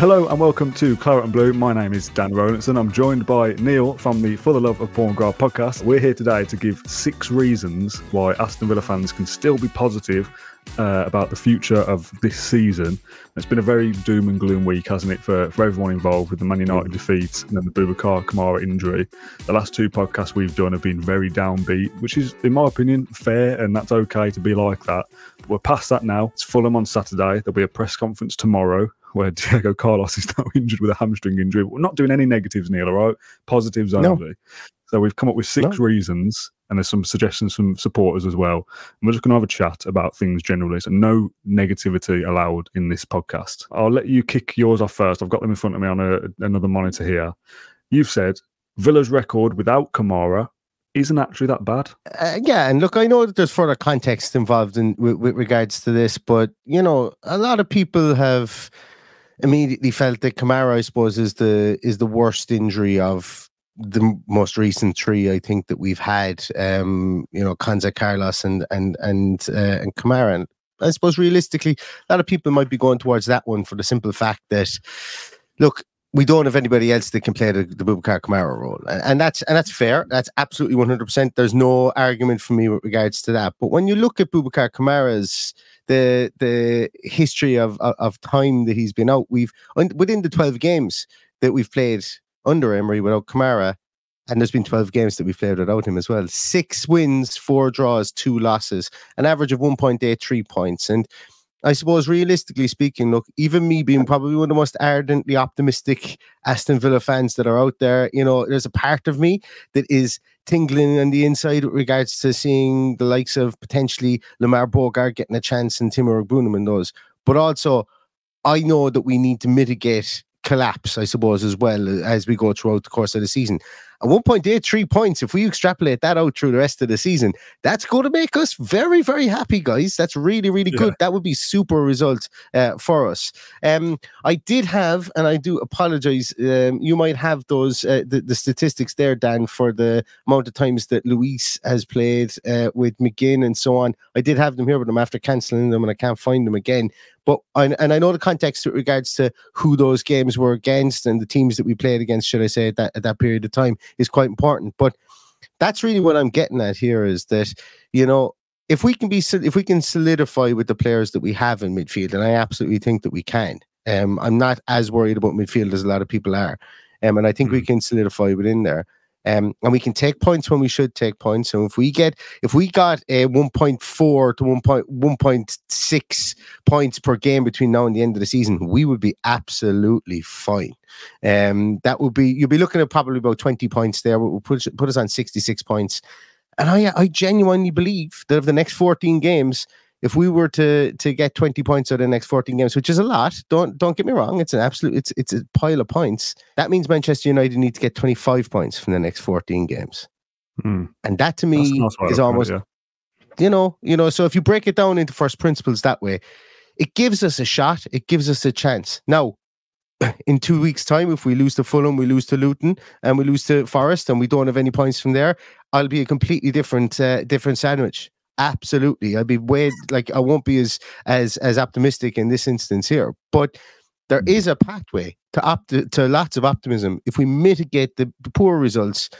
Hello and welcome to Claret and Blue. My name is Dan Rolinson. I'm joined by Neil from the For the Love of McGrath podcast. We're here today to give six reasons why Aston Villa fans can still be positive uh, about the future of this season. It's been a very doom and gloom week, hasn't it, for, for everyone involved with the Man United defeat and then the Boubacar Kamara injury. The last two podcasts we've done have been very downbeat, which is, in my opinion, fair and that's okay to be like that. But we're past that now. It's Fulham on Saturday. There'll be a press conference tomorrow where Diego Carlos is now injured with a hamstring injury. We're not doing any negatives, Neil, all right? Positives only. No. So we've come up with six no. reasons, and there's some suggestions from supporters as well. And we're just going to have a chat about things generally. So no negativity allowed in this podcast. I'll let you kick yours off first. I've got them in front of me on a, another monitor here. You've said Villa's record without Kamara isn't actually that bad. Uh, yeah, and look, I know that there's further context involved in with, with regards to this, but you know, a lot of people have immediately felt that Kamara, I suppose, is the is the worst injury of the most recent three I think that we've had. Um, you know, Konsa, Carlos, and and and uh, and Kamara. And I suppose realistically, a lot of people might be going towards that one for the simple fact that, look, we don't have anybody else that can play the, the Boubacar Kamara role, and, and that's and that's fair. That's absolutely one hundred percent. There's no argument for me with regards to that. But when you look at Boubacar Kamara's the the history of, of, of time that he's been out. We've within the twelve games that we've played under Emery without Kamara, and there's been 12 games that we've played without him as well. Six wins, four draws, two losses, an average of 1.83 points. And I suppose, realistically speaking, look, even me being probably one of the most ardently optimistic Aston Villa fans that are out there, you know, there's a part of me that is tingling on the inside with regards to seeing the likes of potentially Lamar Bogarde getting a chance and Timo Iroegbunam and those. But also, I know that we need to mitigate collapse, I suppose, as well as we go throughout the course of the season. And 1.83 points, if we extrapolate that out through the rest of the season, that's going to make us very, very happy, guys. That's really, really yeah. good. That would be super result uh, for us. Um, I did have, and I do apologize, um, you might have those, uh, the, the, statistics there, Dan, for the amount of times that Luiz has played uh, with McGinn and so on. I did have them here, but I'm after cancelling them and I can't find them again. But and I know the context with regards to who those games were against and the teams that we played against, should I say, at that, at that period of time is quite important. But that's really what I'm getting at here is that, you know, if we can be if we can solidify with the players that we have in midfield, and I absolutely think that we can. Um, I'm not as worried about midfield as a lot of people are. Um, and I think mm-hmm. we can solidify within there. Um, and we can take points when we should take points. So if we get if we got a 1.4 to 1.1.6 points per game between now and the end of the season, we would be absolutely fine. Um, that would be you'll be looking at probably about 20 points there. We'll put put us on 66 points. And I I genuinely believe that of the next 14 games, if we were to to get 20 points out of the next 14 games, which is a lot, don't don't get me wrong, it's an absolute it's it's a pile of points. That means Manchester United need to get 25 points from the next 14 games. Mm. And that to me is almost yeah. you know, you know, so if you break it down into first principles that way, it gives us a shot, it gives us a chance. Now, in two weeks' time, if we lose to Fulham, we lose to Luton, and we lose to Forest, and we don't have any points from there, I'll be a completely different uh, different sandwich. Absolutely. I'd be way like I won't be as as as optimistic in this instance here. But there is a pathway to opt- to lots of optimism if we mitigate the, the poor results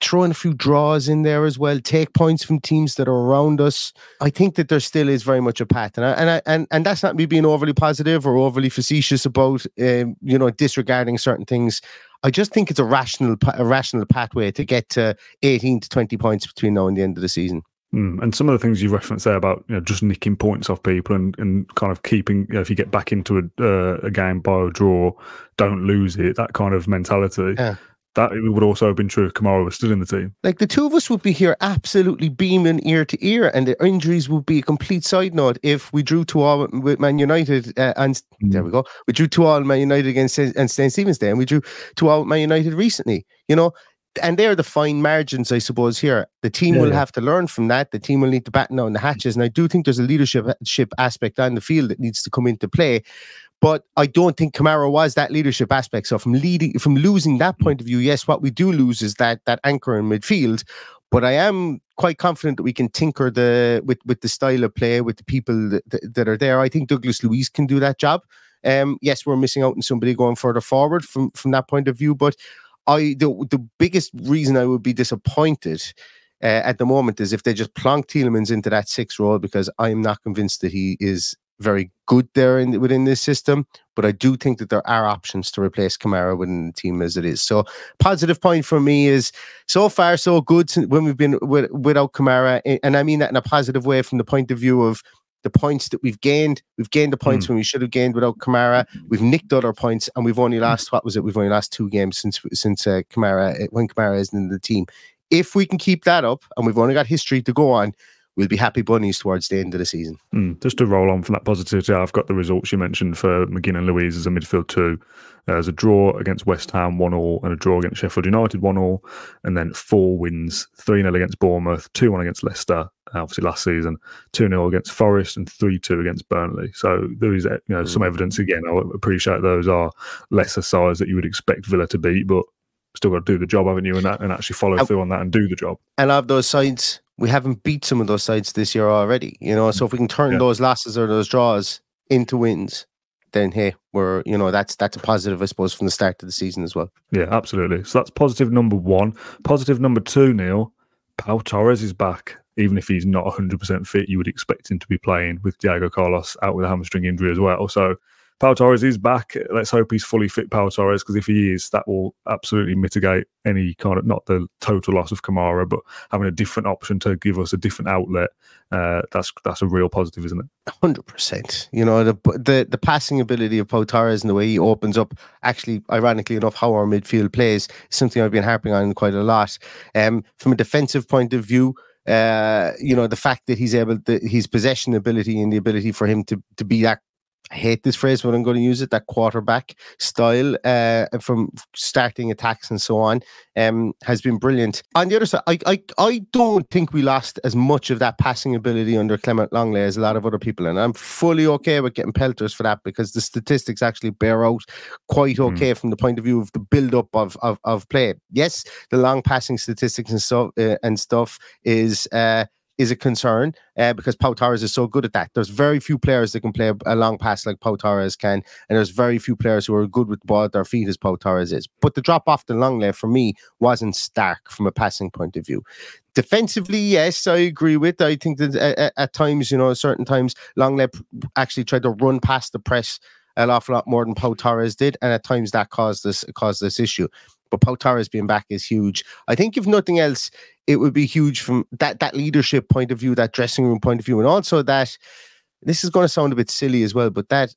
throw in a few draws in there as well take points from teams that are around us i think that there still is very much a path and I, and I, and, and that's not me being overly positive or overly facetious about um, you know disregarding certain things I just think it's a rational a rational pathway to get to 18 to 20 points between now and the end of the season. Mm. And some of the things you referenced there about you know, just nicking points off people and, and kind of keeping, you know, if you get back into a, uh, a game by a draw, don't lose it, that kind of mentality. Yeah that would also have been true if Kamara was still in the team. Like the two of us would be here absolutely beaming ear to ear, and the injuries would be a complete side note if we drew to all with Man United. Uh, and mm. there we go. We drew to all Man United against and St. Stephen's Day, and we drew to all Man United recently. You know, and they're the fine margins, I suppose. Here, the team yeah, will yeah. have to learn from that. The team will need to batten down the hatches, and I do think there's a leadership aspect on the field that needs to come into play. But I don't think Kamara was that leadership aspect. So from leading, from losing that point of view, yes, what we do lose is that that anchor in midfield. But I am quite confident that we can tinker the with with the style of play with the people that, that are there. I think Douglas Luiz can do that job. Um, yes, we're missing out on somebody going further forward from from that point of view. But I the the biggest reason I would be disappointed uh, at the moment is if they just plonk Tielemans into that six role because I am not convinced that he is very good there in, within this system, but I do think that there are options to replace Kamara within the team as it is. So, positive point for me is so far so good when we've been with, without Kamara, and I mean that in a positive way from the point of view of the points that we've gained. We've gained the points mm. when we should have gained without Kamara. We've nicked other points, and we've only lost what was it? We've only lost two games since since uh, Kamara when Kamara isn't in the team. If we can keep that up, and we've only got history to go on, we'll be happy bunnies towards the end of the season. Mm, just to roll on from that positivity, I've got the results you mentioned for McGinn and Luiz as a midfield two. Uh, there's a draw against West Ham, one all, and a draw against Sheffield United, one all, and then four wins: three 0 against Bournemouth, two one against Leicester, uh, obviously last season, two 0 against Forest, and three two against Burnley. So there is, you know, some hmm. evidence again. I appreciate those are lesser sides that you would expect Villa to beat, but still got to do the job, haven't you? And that, and actually follow through on that and do the job. And of those sides, we haven't beat some of those sides this year already. You know, so if we can turn yeah. those losses or those draws into wins, then hey, we're you know that's that's a positive, I suppose, from the start of the season as well. Yeah, absolutely. So that's positive number one. Positive number two, Neil. Pau Torres is back. Even if he's not 100% fit, you would expect him to be playing with Diego Carlos out with a hamstring injury as well. So Pau Torres is back. Let's hope he's fully fit, Pau Torres, because if he is, that will absolutely mitigate any kind of not the total loss of Kamara, but having a different option to give us a different outlet. Uh, that's that's a real positive, isn't it? Hundred percent. You know the the the passing ability of Pau Torres and the way he opens up. Actually, ironically enough, how our midfield plays is something I've been harping on quite a lot. Um, from a defensive point of view. Uh, you know the fact that he's able to his possession ability and the ability for him to to be that I hate this phrase, but I'm going to use it. That quarterback style uh, from starting attacks and so on um, has been brilliant. On the other side, I, I I don't think we lost as much of that passing ability under Clement Lenglet as a lot of other people, and I'm fully okay with getting pelters for that because the statistics actually bear out quite hmm. okay mm. from the point of view of the build up of, of of play. Yes, the long passing statistics and stuff uh, and stuff is. Uh, is a concern uh, because Pau Torres is so good at that. There's very few players that can play a, long pass like Pau Torres can, and there's very few players who are good with the ball at their feet as Pau Torres is. But the drop off the Lenglet for me wasn't stark from a passing point of view. Defensively, yes, I agree with. I think that at, uh, at times, you know, certain times, Lenglet actually tried to run past the press an awful lot more than Pau Torres did, and at times that caused this caused this issue. But Pau Torres being back is huge. I think if nothing else, it would be huge from that that leadership point of view, that dressing room point of view, and also that this is going to sound a bit silly as well, but that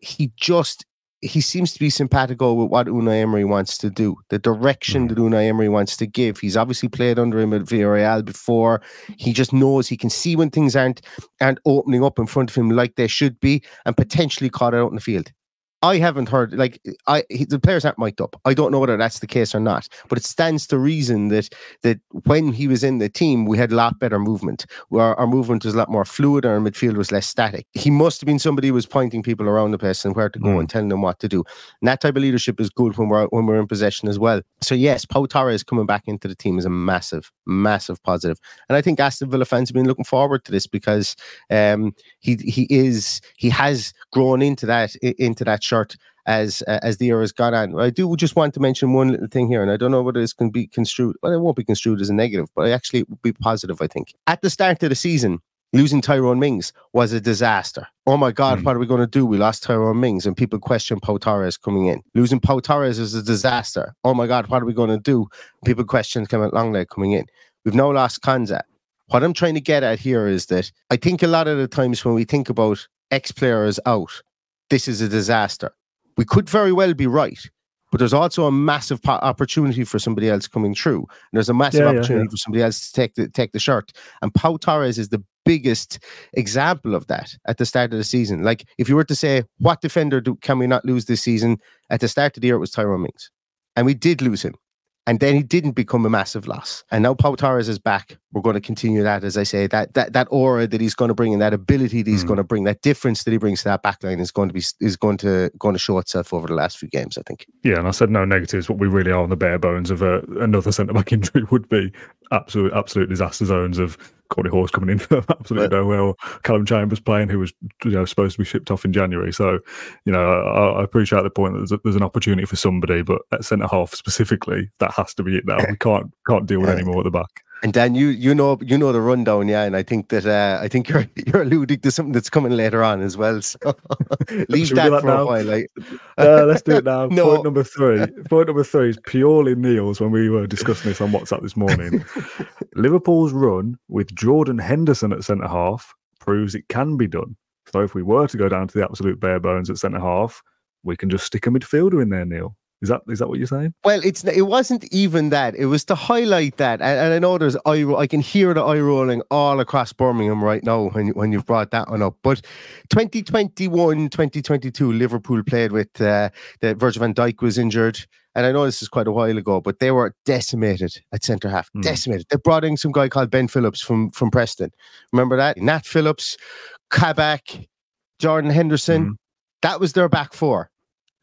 he just he seems to be simpatico with what Unai Emery wants to do, the direction that mm. Unai Emery wants to give. He's obviously played under him at Villarreal before. He just knows he can see when things aren't aren't opening up in front of him like they should be, and potentially caught out in the field. I haven't heard like I he, the players aren't mic'd up. I don't know whether that's the case or not, but it stands to reason that that when he was in the team, we had a lot better movement. Where our movement was a lot more fluid, our midfield was less static. He must have been somebody who was pointing people around the place and where to go mm. and telling them what to do. And that type of leadership is good when we're when we're in possession as well. So yes, Pau Torres coming back into the team is a massive, massive positive. And I think Aston Villa fans have been looking forward to this because um, he he is he has grown into that into that shirt as uh, as the year has gone on. I do just want to mention one little thing here, and I don't know whether this can be construed. Well, it won't be construed as a negative, but actually it will be positive. I think at the start of the season, losing Tyrone Mings was a disaster. Oh my God, mm. what are we going to do? We lost Tyrone Mings, and people question Pau Torres coming in. Losing Pau Torres is a disaster. Oh my God, what are we going to do? People question Clement Lenglet coming in. We've now lost Konsa. What I'm trying to get at here is that I think a lot of the times when we think about ex players out, this is a disaster. We could very well be right, but there's also a massive po- opportunity for somebody else coming through. And there's a massive yeah, opportunity yeah, yeah. for somebody else to take the take the shirt. And Pau Torres is the biggest example of that at the start of the season. Like if you were to say, what defender do, can we not lose this season? At the start of the year, it was Tyrone Mings. And we did lose him. And then he didn't become a massive loss. And now Pau Torres is back. We're going to continue that, as I say, that that that aura that he's going to bring and that ability that he's mm. going to bring, that difference that he brings to that backline is going to be is going to going to show itself over the last few games, I think. Yeah, and I said no negatives. What we really are on the bare bones of a, another centre back injury would be absolute absolute disaster zones of Kortney Hause coming in for absolutely but, nowhere, or Callum Chambers playing, who was you know supposed to be shipped off in January. So, you know, I, I appreciate the point that there's, a, there's, an opportunity for somebody, but at centre half specifically, that has to be it now. We can't can't deal with any more at the back. And Dan, you you know you know the rundown, yeah, and I think that uh, I think you're you're alluding to something that's coming later on as well. So leave that, that, for now? a while. Like. uh, let's do it now. no. Point number three. Point number three is purely Neil's when we were discussing this on WhatsApp this morning. Liverpool's run with Jordan Henderson at centre half proves it can be done. So if we were to go down to the absolute bare bones at centre half, we can just stick a midfielder in there, Neil. Is that is that what you're saying? Well, it's it wasn't even that. It was to highlight that, and, and I know there's eye. I can hear the eye rolling all across Birmingham right now when when you've brought that one up. But 2021, 2022, Liverpool played with uh, the Virgil Van Dijk was injured. And I know this is quite a while ago, but they were decimated at centre half. Mm. Decimated. They brought in some guy called Ben Phillips from from Preston. Remember that? Nat Phillips, Kabak, Jordan Henderson. Mm. That was their back four.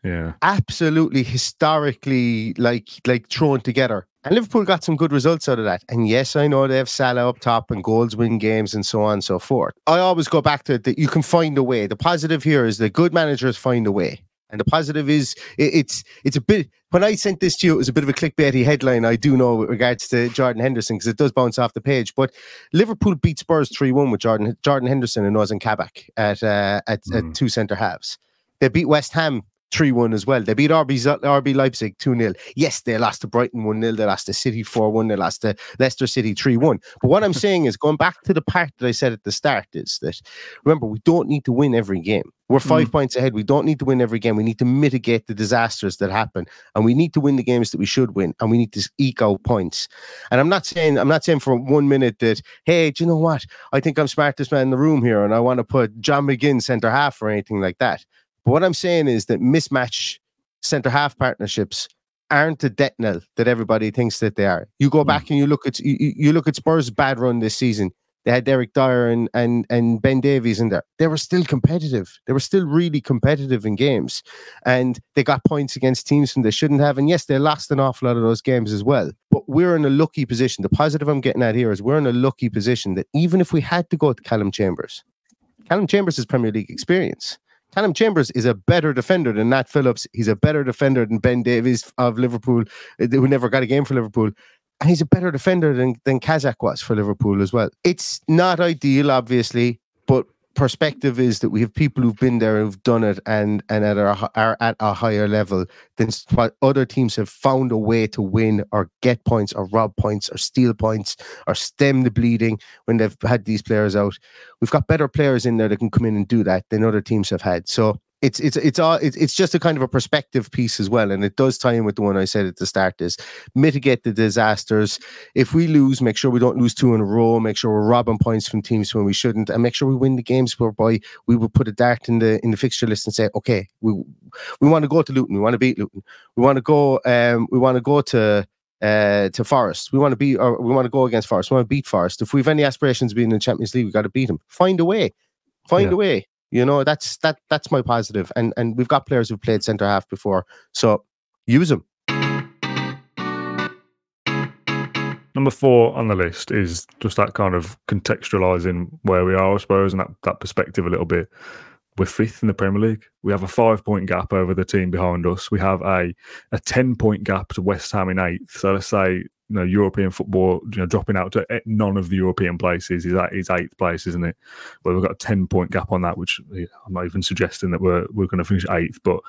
Yeah. Absolutely historically like like thrown together. And Liverpool got some good results out of that. And yes, I know they have Salah up top and goals win games and so on and so forth. I always go back to that you can find a way. The positive here is that good managers find a way. And the positive is it, it's it's a bit when I sent this to you, it was a bit of a clickbaity headline, I do know with regards to Jordan Henderson, because it does bounce off the page. But Liverpool beat Spurs 3-1 with Jordan Jordan Henderson and Ozan Kabak at uh, at, mm. at two centre halves. They beat West Ham 3 1 as well. They beat RB, RB Leipzig 2 0. Yes, they lost to Brighton 1 0. They lost to City 4 1. They lost to Leicester City 3 1. But what I'm saying is, going back to the part that I said at the start, is that remember, we don't need to win every game. We're five mm. points ahead. We don't need to win every game. We need to mitigate the disasters that happen, and we need to win the games that we should win, and we need to eke out points. And I'm not saying I'm not saying for one minute that hey, do you know what? I think I'm smartest man in the room here, and I want to put John McGinn centre half or anything like that. But what I'm saying is that mismatch centre half partnerships aren't the death knell that everybody thinks that they are. You go hmm. back and you look at you, you look at Spurs' bad run this season. They had Eric Dier and, and and Ben Davies in there. They were still competitive. They were still really competitive in games, and they got points against teams when they shouldn't have. And yes, they lost an awful lot of those games as well. But we're in a lucky position. The positive I'm getting at here is we're in a lucky position that even if we had to go to Callum Chambers, Callum Chambers has Premier League experience. Callum Chambers is a better defender than Nat Phillips. He's a better defender than Ben Davies of Liverpool, uh, who never got a game for Liverpool. And he's a better defender than, than Kazak was for Liverpool as well. It's not ideal, obviously, perspective is that we have people who've been there who've done it and and at are, are at a higher level than what other teams have found a way to win or get points or rob points or steal points or stem the bleeding when they've had these players out. We've got better players in there that can come in and do that than other teams have had. So it's it's it's all it's, it's just a kind of a perspective piece as well and it does tie in with the one i said at the start is mitigate the disasters if we lose make sure we don't lose two in a row make sure we're robbing points from teams when we shouldn't and make sure we win the games whereby we will put a dart in the in the fixture list and say okay we we want to go to luton we want to beat luton we want to go um we want to go to uh, to Forest. We want to be, or we want to go against Forest. We want to beat Forest. If we have any aspirations of being in the Champions League, we've got to beat them. Find a way. Find yeah. a way. You know, that's that that's my positive. And and we've got players who've played centre half before, so use them. Number four on the list is just that kind of contextualizing where we are, I suppose, and that, that perspective a little bit. we're fifth in the Premier League. We have a five point gap over the team behind us. We have a a ten point gap to West Ham in eighth. So let's say you know European football, you know, dropping out to none of the European places is his eighth place, isn't it? Well, we've got a ten point gap on that, which I'm not even suggesting that we're we're going to finish eighth, but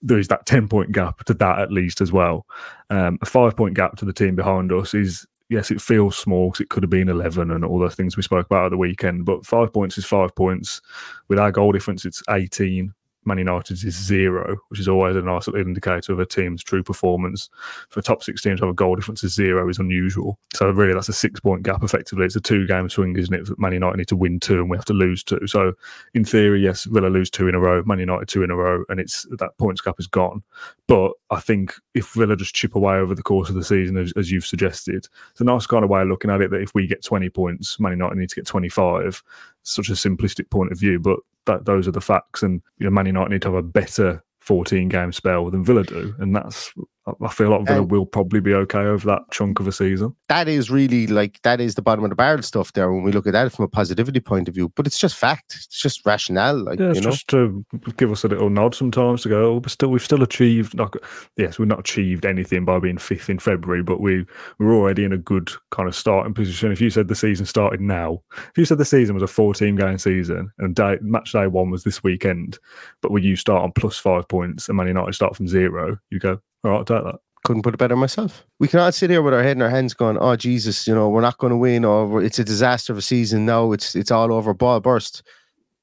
there is that 10 point gap to that at least as well. Um, a five point gap to the team behind us is yes, it feels small because it could have been 11 and all those things we spoke about at the weekend. But five points is five points. With our goal difference, it's 18. Man United's is zero, which is always a nice little indicator of a team's true performance. For top six teams to have a goal difference of zero is unusual. So really, that's a six point gap. Effectively, it's a two game swing, isn't it? Man United need to win two, and we have to lose two. So in theory, yes, Villa lose two in a row, Man United two in a row, and it's that points gap is gone. But I think if Villa just chip away over the course of the season, as, as you've suggested, it's a nice kind of way of looking at it. That if we get twenty points, Man United need to get twenty five. Such a simplistic point of view, but that those are the facts. And you know, Man United need to have a better 14 game spell than Villa do, and that's I feel like Villa will probably be okay over that chunk of a season. That is really like that is the bottom of the barrel stuff there when we look at that from a positivity point of view. But it's just fact. It's just rationale. Like yeah, it's you know? just to give us a little nod sometimes to go, oh, but still we've still achieved like yes, we've not achieved anything by being fifth in February, but we we're already in a good kind of starting position. If you said the season started now, if you said the season was a 14 game season and day, match day one was this weekend, but when you start on plus five points and Man United start from zero, you go, all right, I'll take that couldn't put it better myself. We cannot sit here with our head in our hands going, "Oh Jesus, you know, we're not going to win, or it's a disaster of a season. No, it's it's all over, ball burst."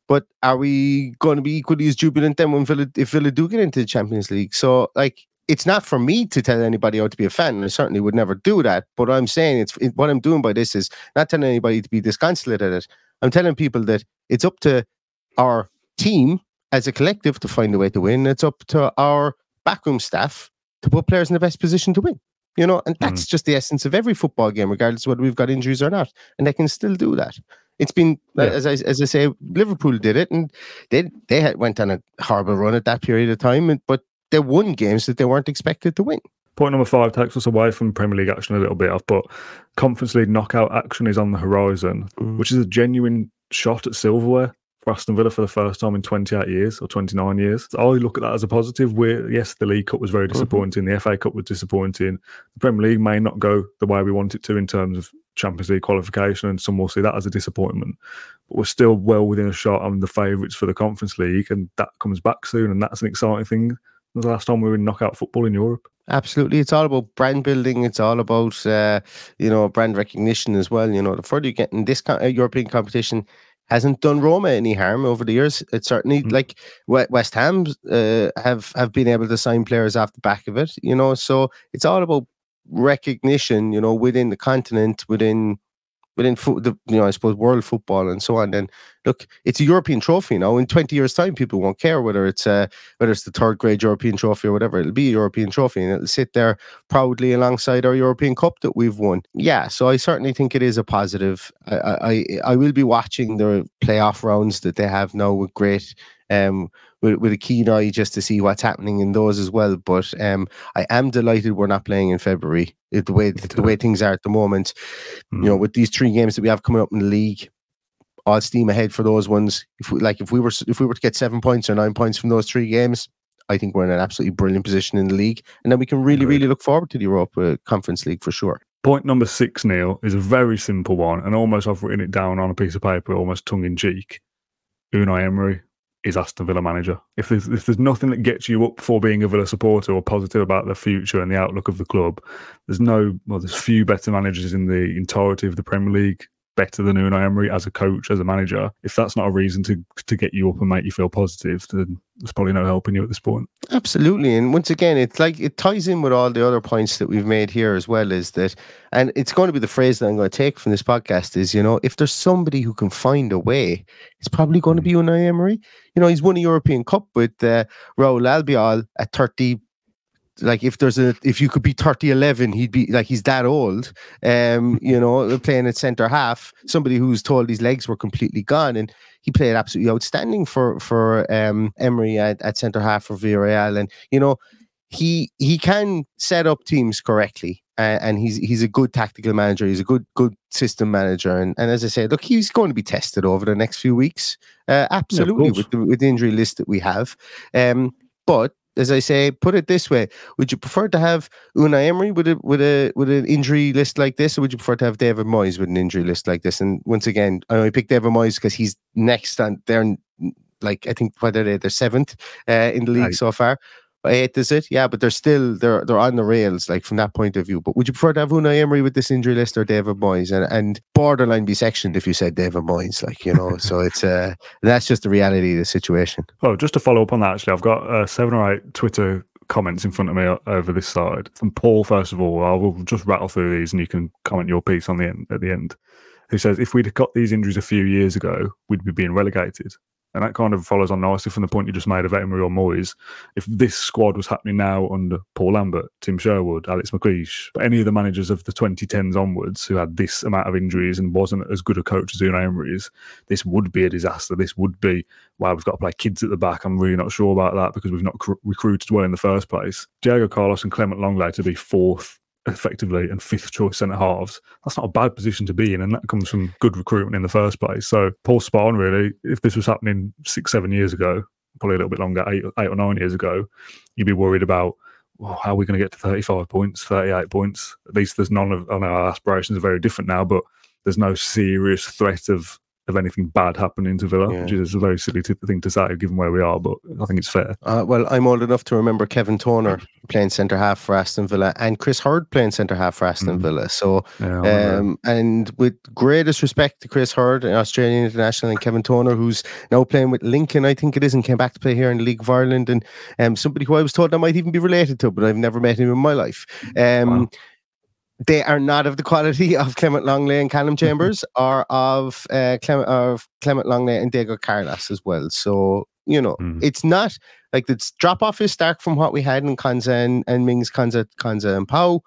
But are we going to be equally as jubilant then when Villa, if Villa do get into the Champions League? So, like, it's not for me to tell anybody how to be a fan, I certainly would never do that. But I'm saying it's it, what I'm doing by this is not telling anybody to be disconsolate at it. I'm telling people that it's up to our team as a collective to find a way to win. It's up to our backroom staff to put players in the best position to win. You know, and that's mm. just the essence of every football game, regardless of whether we've got injuries or not. And they can still do that. It's been, yeah. as I as I say, Liverpool did it, and they they had, went on a horrible run at that period of time, and, but they won games that they weren't expected to win. Point number five takes us away from Premier League action a little bit. I've put Conference League knockout action is on the horizon, mm. which is a genuine shot at silverware for Aston Villa for the first time in 28 years or 29 years. So I look at that as a positive. We're, yes, the League Cup was very mm-hmm. disappointing. Mm-hmm. The FA Cup was disappointing. The Premier League may not go the way we want it to in terms of Champions League qualification, and some will see that as a disappointment. But we're still well within a shot on the favourites for the Conference League, and that comes back soon, and that's an exciting thing. The last time we were in knockout football in Europe. Absolutely, it's all about brand building. It's all about uh, you know brand recognition as well. You know, the further you get in this uh, European competition, hasn't done Roma any harm over the years. It's certainly mm. like West Ham uh, have have been able to sign players off the back of it, you know. So it's all about recognition, you know, within the continent, within within fo- the you know I suppose world football and so on. Then look, it's a European trophy now. In twenty years' time, people won't care whether it's uh, whether it's the third grade European trophy or whatever. It'll be a European trophy, and it'll sit there proudly alongside our European Cup that we've won. Yeah, so I certainly think it is a positive. I I, I will be watching the playoff rounds that they have now with great um, with, with a keen eye just to see what's happening in those as well. But um, I am delighted we're not playing in February. The way the way things are at the moment, mm. you know, mm. with these three games that we have coming up in the league, all steam ahead for those ones. If we like, if we were if we were to get seven points or nine points from those three games, I think we're in an absolutely brilliant position in the league, and then we can really, really look forward to the Europa Conference League for sure. Point number six, Neil, is a very simple one, and almost I've written it down on a piece of paper, almost tongue in cheek. Unai Emery is Aston Villa manager. If there's if there's nothing that gets you up for being a Villa supporter or positive about the future and the outlook of the club, there's no well, there's few better managers in the entirety of the Premier League better than Unai Emery as a coach, as a manager, if that's not a reason to to get you up and make you feel positive, then there's probably no helping you at this point. Absolutely. And once again, it's like it ties in with all the other points that we've made here as well, is that and it's going to be the phrase that I'm going to take from this podcast is, you know, if there's somebody who can find a way, it's probably going to be Unai Emery. You know, he's won a European Cup with uh, Raul Albiol at 30 like if there's a if you could be 30 11 he'd be like he's that old um you know playing at center half somebody who's told his legs were completely gone and he played absolutely outstanding for for um emery at, at center half for villarreal and you know he he can set up teams correctly, uh, and he's he's a good tactical manager. He's a good good system manager, and, and as I said, look, he's going to be tested over the next few weeks. Uh, absolutely, yeah, with the with the injury list that we have. Um, but as I say, put it this way: Would you prefer to have Unai Emery with a with a with an injury list like this, or would you prefer to have David Moyes with an injury list like this? And once again, I only picked David Moyes because he's next and they're Like I think they? They're seventh uh, in the league right. so far. Eighth is it? Yeah, but they're still they're they're on the rails, like from that point of view. But would you prefer to have Unai Emery with this injury list or David Moyes? And and borderline be sectioned if you said David Moyes, like you know. so it's uh that's just the reality of the situation. Oh, just to follow up on that, actually, I've got uh, seven or eight Twitter comments in front of me over this side. From Paul, first of all, I will just rattle through these, and you can comment your piece on the end at the end. Who says if we'd got these injuries a few years ago, we'd be being relegated. And that kind of follows on nicely from the point you just made of Emery or Moyes. If this squad was happening now under Paul Lambert, Tim Sherwood, Alex McLeish, but any of the managers of the 2010s onwards who had this amount of injuries and wasn't as good a coach as Unai Emery is, this would be a disaster. This would be, wow, we've got to play kids at the back. I'm really not sure about that because we've not cr- recruited well in the first place. Diego Carlos and Clement Lenglet to be fourth effectively and fifth choice centre halves. That's not a bad position to be in, and that comes from good recruitment in the first place. So Paul Spawn, really, if this was happening six, seven years ago, probably a little bit longer, eight, eight or nine years ago, you'd be worried about well, how are we going to get to 35 points, 38 points? At least there's none of, I know our aspirations are very different now, but there's no serious threat of of anything bad happening to Villa, yeah. which is a very silly thing to say given where we are, but I think it's fair. Uh, well, I'm old enough to remember Kevin Toner playing centre half for Aston Villa and Chris Herd playing centre half for Aston mm. Villa. So, yeah, um, and with greatest respect to Chris Herd, an Australian international, and Kevin Toner, who's now playing with Lincoln, I think it is, and came back to play here in the League of Ireland, and um, somebody who I was told I might even be related to, but I've never met him in my life. Um, wow they are not of the quality of Clement Lenglet and Callum Chambers or of uh, Clement of Clement Lenglet and Diego Carlos as well. So you know, mm. it's not like the drop off is stark from what we had in Konsa and, and Mings, Kanza, Konsa and Pau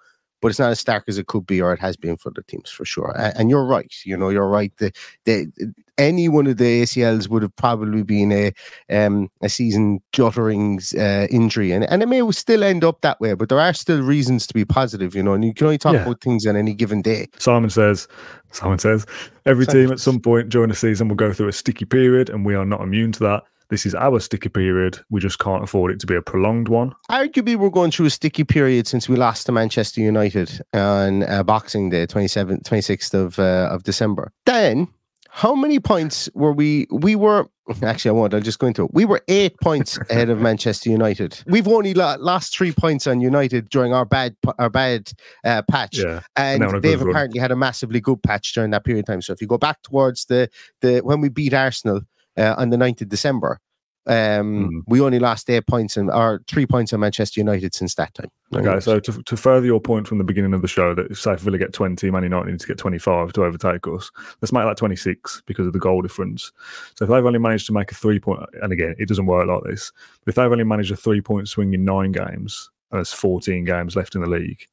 but it's not as stark as it could be or it has been for the teams for sure. And, and you're right. You know, you're right. The, the, any one of the ACLs would have probably been a um, a season juttering uh, injury, and and it may still end up that way. But there are still reasons to be positive. You know, and you can only talk yeah. about things on any given day. Simon says. Simon says every team at some point during the season will go through a sticky period, and we are not immune to that. This is our sticky period. We just can't afford it to be a prolonged one. Arguably, we're going through a sticky period since we lost to Manchester United on uh, Boxing Day, 27th, 26th of, uh, of December. Then, how many points were we? We were actually, I won't. I'll just go into it. We were eight points ahead of Manchester United. We've only lost three points on United during our bad our bad uh, patch, yeah, and they've apparently had a massively good patch during that period of time. So if you go back towards the the when we beat Arsenal uh, on the 9th of December. Um, mm. We only lost eight points and or three points on Manchester United since that time. Okay, so to, to further your point from the beginning of the show that if say Villa get 20, Man United need to get 25 to overtake us, let's make that 26 because of the goal difference. So if they've only managed to make a three point, and again, it doesn't work like this, but if they've only managed a three point swing in nine games, and there's 14 games left in the league,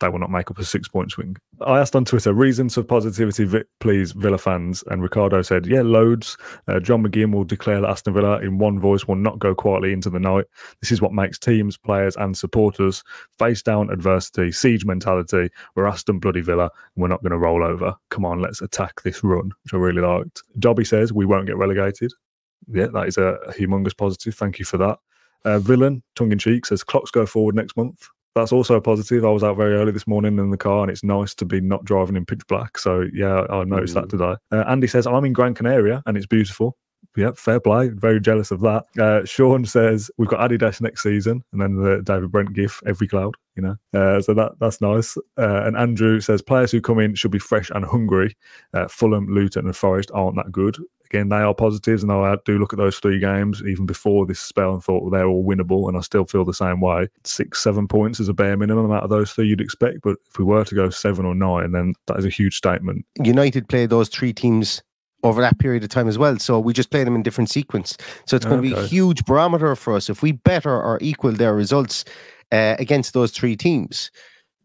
they will not make up a six point swing. I asked on Twitter, reasons for positivity, please, Villa fans. And Ricardo said, yeah, loads. Uh, John McGinn will declare that Aston Villa, in one voice, will not go quietly into the night. This is what makes teams, players, and supporters face down adversity, siege mentality. We're Aston Bloody Villa, and we're not going to roll over. Come on, let's attack this run, which I really liked. Dobby says, we won't get relegated. Yeah, that is a, humongous positive. Thank you for that. Uh, Villain, tongue in cheek, says clocks go forward next month that's also a positive. I was out very early this morning in the car, and it's nice to be not driving in pitch black. So yeah, I noticed mm. that today. Uh, Andy says I'm in Gran Canaria, and it's beautiful. Yep, fair play. Very jealous of that. Uh, Sean says we've got Adidas next season, and then the David Brent gif every cloud. You know, uh, so that that's nice. Uh, and Andrew says players who come in should be fresh and hungry. Uh, Fulham, Luton, and Forest aren't that good again, they are positives, and I do look at those three games even before this spell and thought well, they're all winnable, and I still feel the same way. Six, seven points is a bare minimum out of those three you'd expect, but if we were to go seven or nine, then that is a huge statement. United played those three teams over that period of time as well. So we just play them in different sequence. So it's going okay. to be a huge barometer for us. If we better or equal their results uh, against those three teams,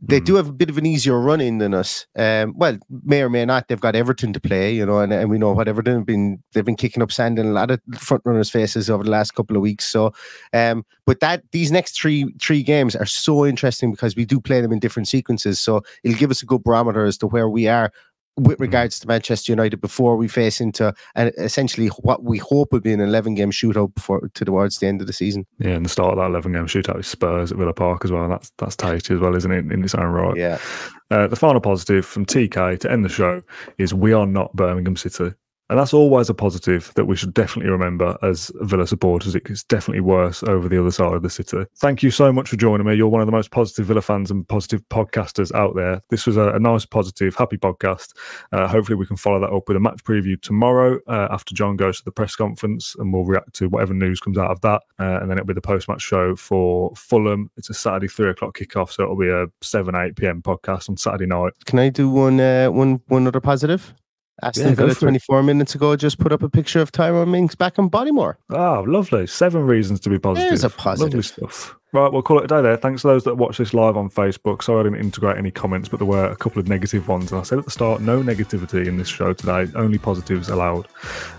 they mm. do have a bit of an easier run in than us. Um, well, may or may not. They've got Everton to play, you know, and, and we know what Everton have been. They've been kicking up sand in a lot of front runners' faces over the last couple of weeks. So, um, but that these next three three games are so interesting because we do play them in different sequences. So it'll give us a good barometer as to where we are with mm-hmm. regards to Manchester United before we face into and essentially what we hope will be an 11 game shootout before towards the end of the season. Yeah, and the start of that 11 game shootout is Spurs at Villa Park as well. That's that's tight as well, isn't it, in its own right? Yeah. Uh, the final positive from TK to end the show is we are not Birmingham City. And that's always a positive that we should definitely remember as Villa supporters. It's definitely worse over the other side of the city. Thank you so much for joining me. You're one of the most positive Villa fans and positive podcasters out there. This was a, a nice, positive, happy podcast. Uh, hopefully, we can follow that up with a match preview tomorrow uh, after John goes to the press conference and we'll react to whatever news comes out of that. Uh, and then it'll be the post match show for Fulham. It's a Saturday, three o'clock kickoff. So it'll be a 7, 8 p.m. podcast on Saturday night. Can I do one, uh, one, one other positive? Aston yeah, Villa 24 it. minutes ago just put up a picture of Tyrone Mings back in Bodymoor. Oh, lovely. Seven reasons to be positive. There's a positive. Lovely stuff. Right, we'll call it a day there. Thanks to those that watch this live on Facebook. Sorry I didn't integrate any comments, but there were a couple of negative ones. And I said at the start, no negativity in this show today, only positives allowed.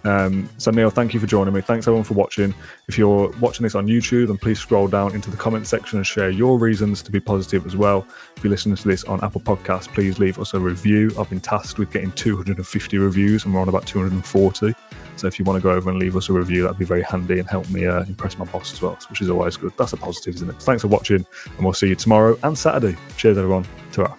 Um, so, Neil, thank you for joining me. Thanks everyone for watching. If you're watching this on YouTube, then please scroll down into the comment section and share your reasons to be positive as well. If you're listening to this on Apple Podcasts, please leave us a review. I've been tasked with getting 250 reviews, and we're on about 240. So if you want to go over and leave us a review, that'd be very handy and help me uh, impress my boss as well, which is always good. That's a positive, Thanks for watching, and we'll see you tomorrow and Saturday. Cheers, everyone. ta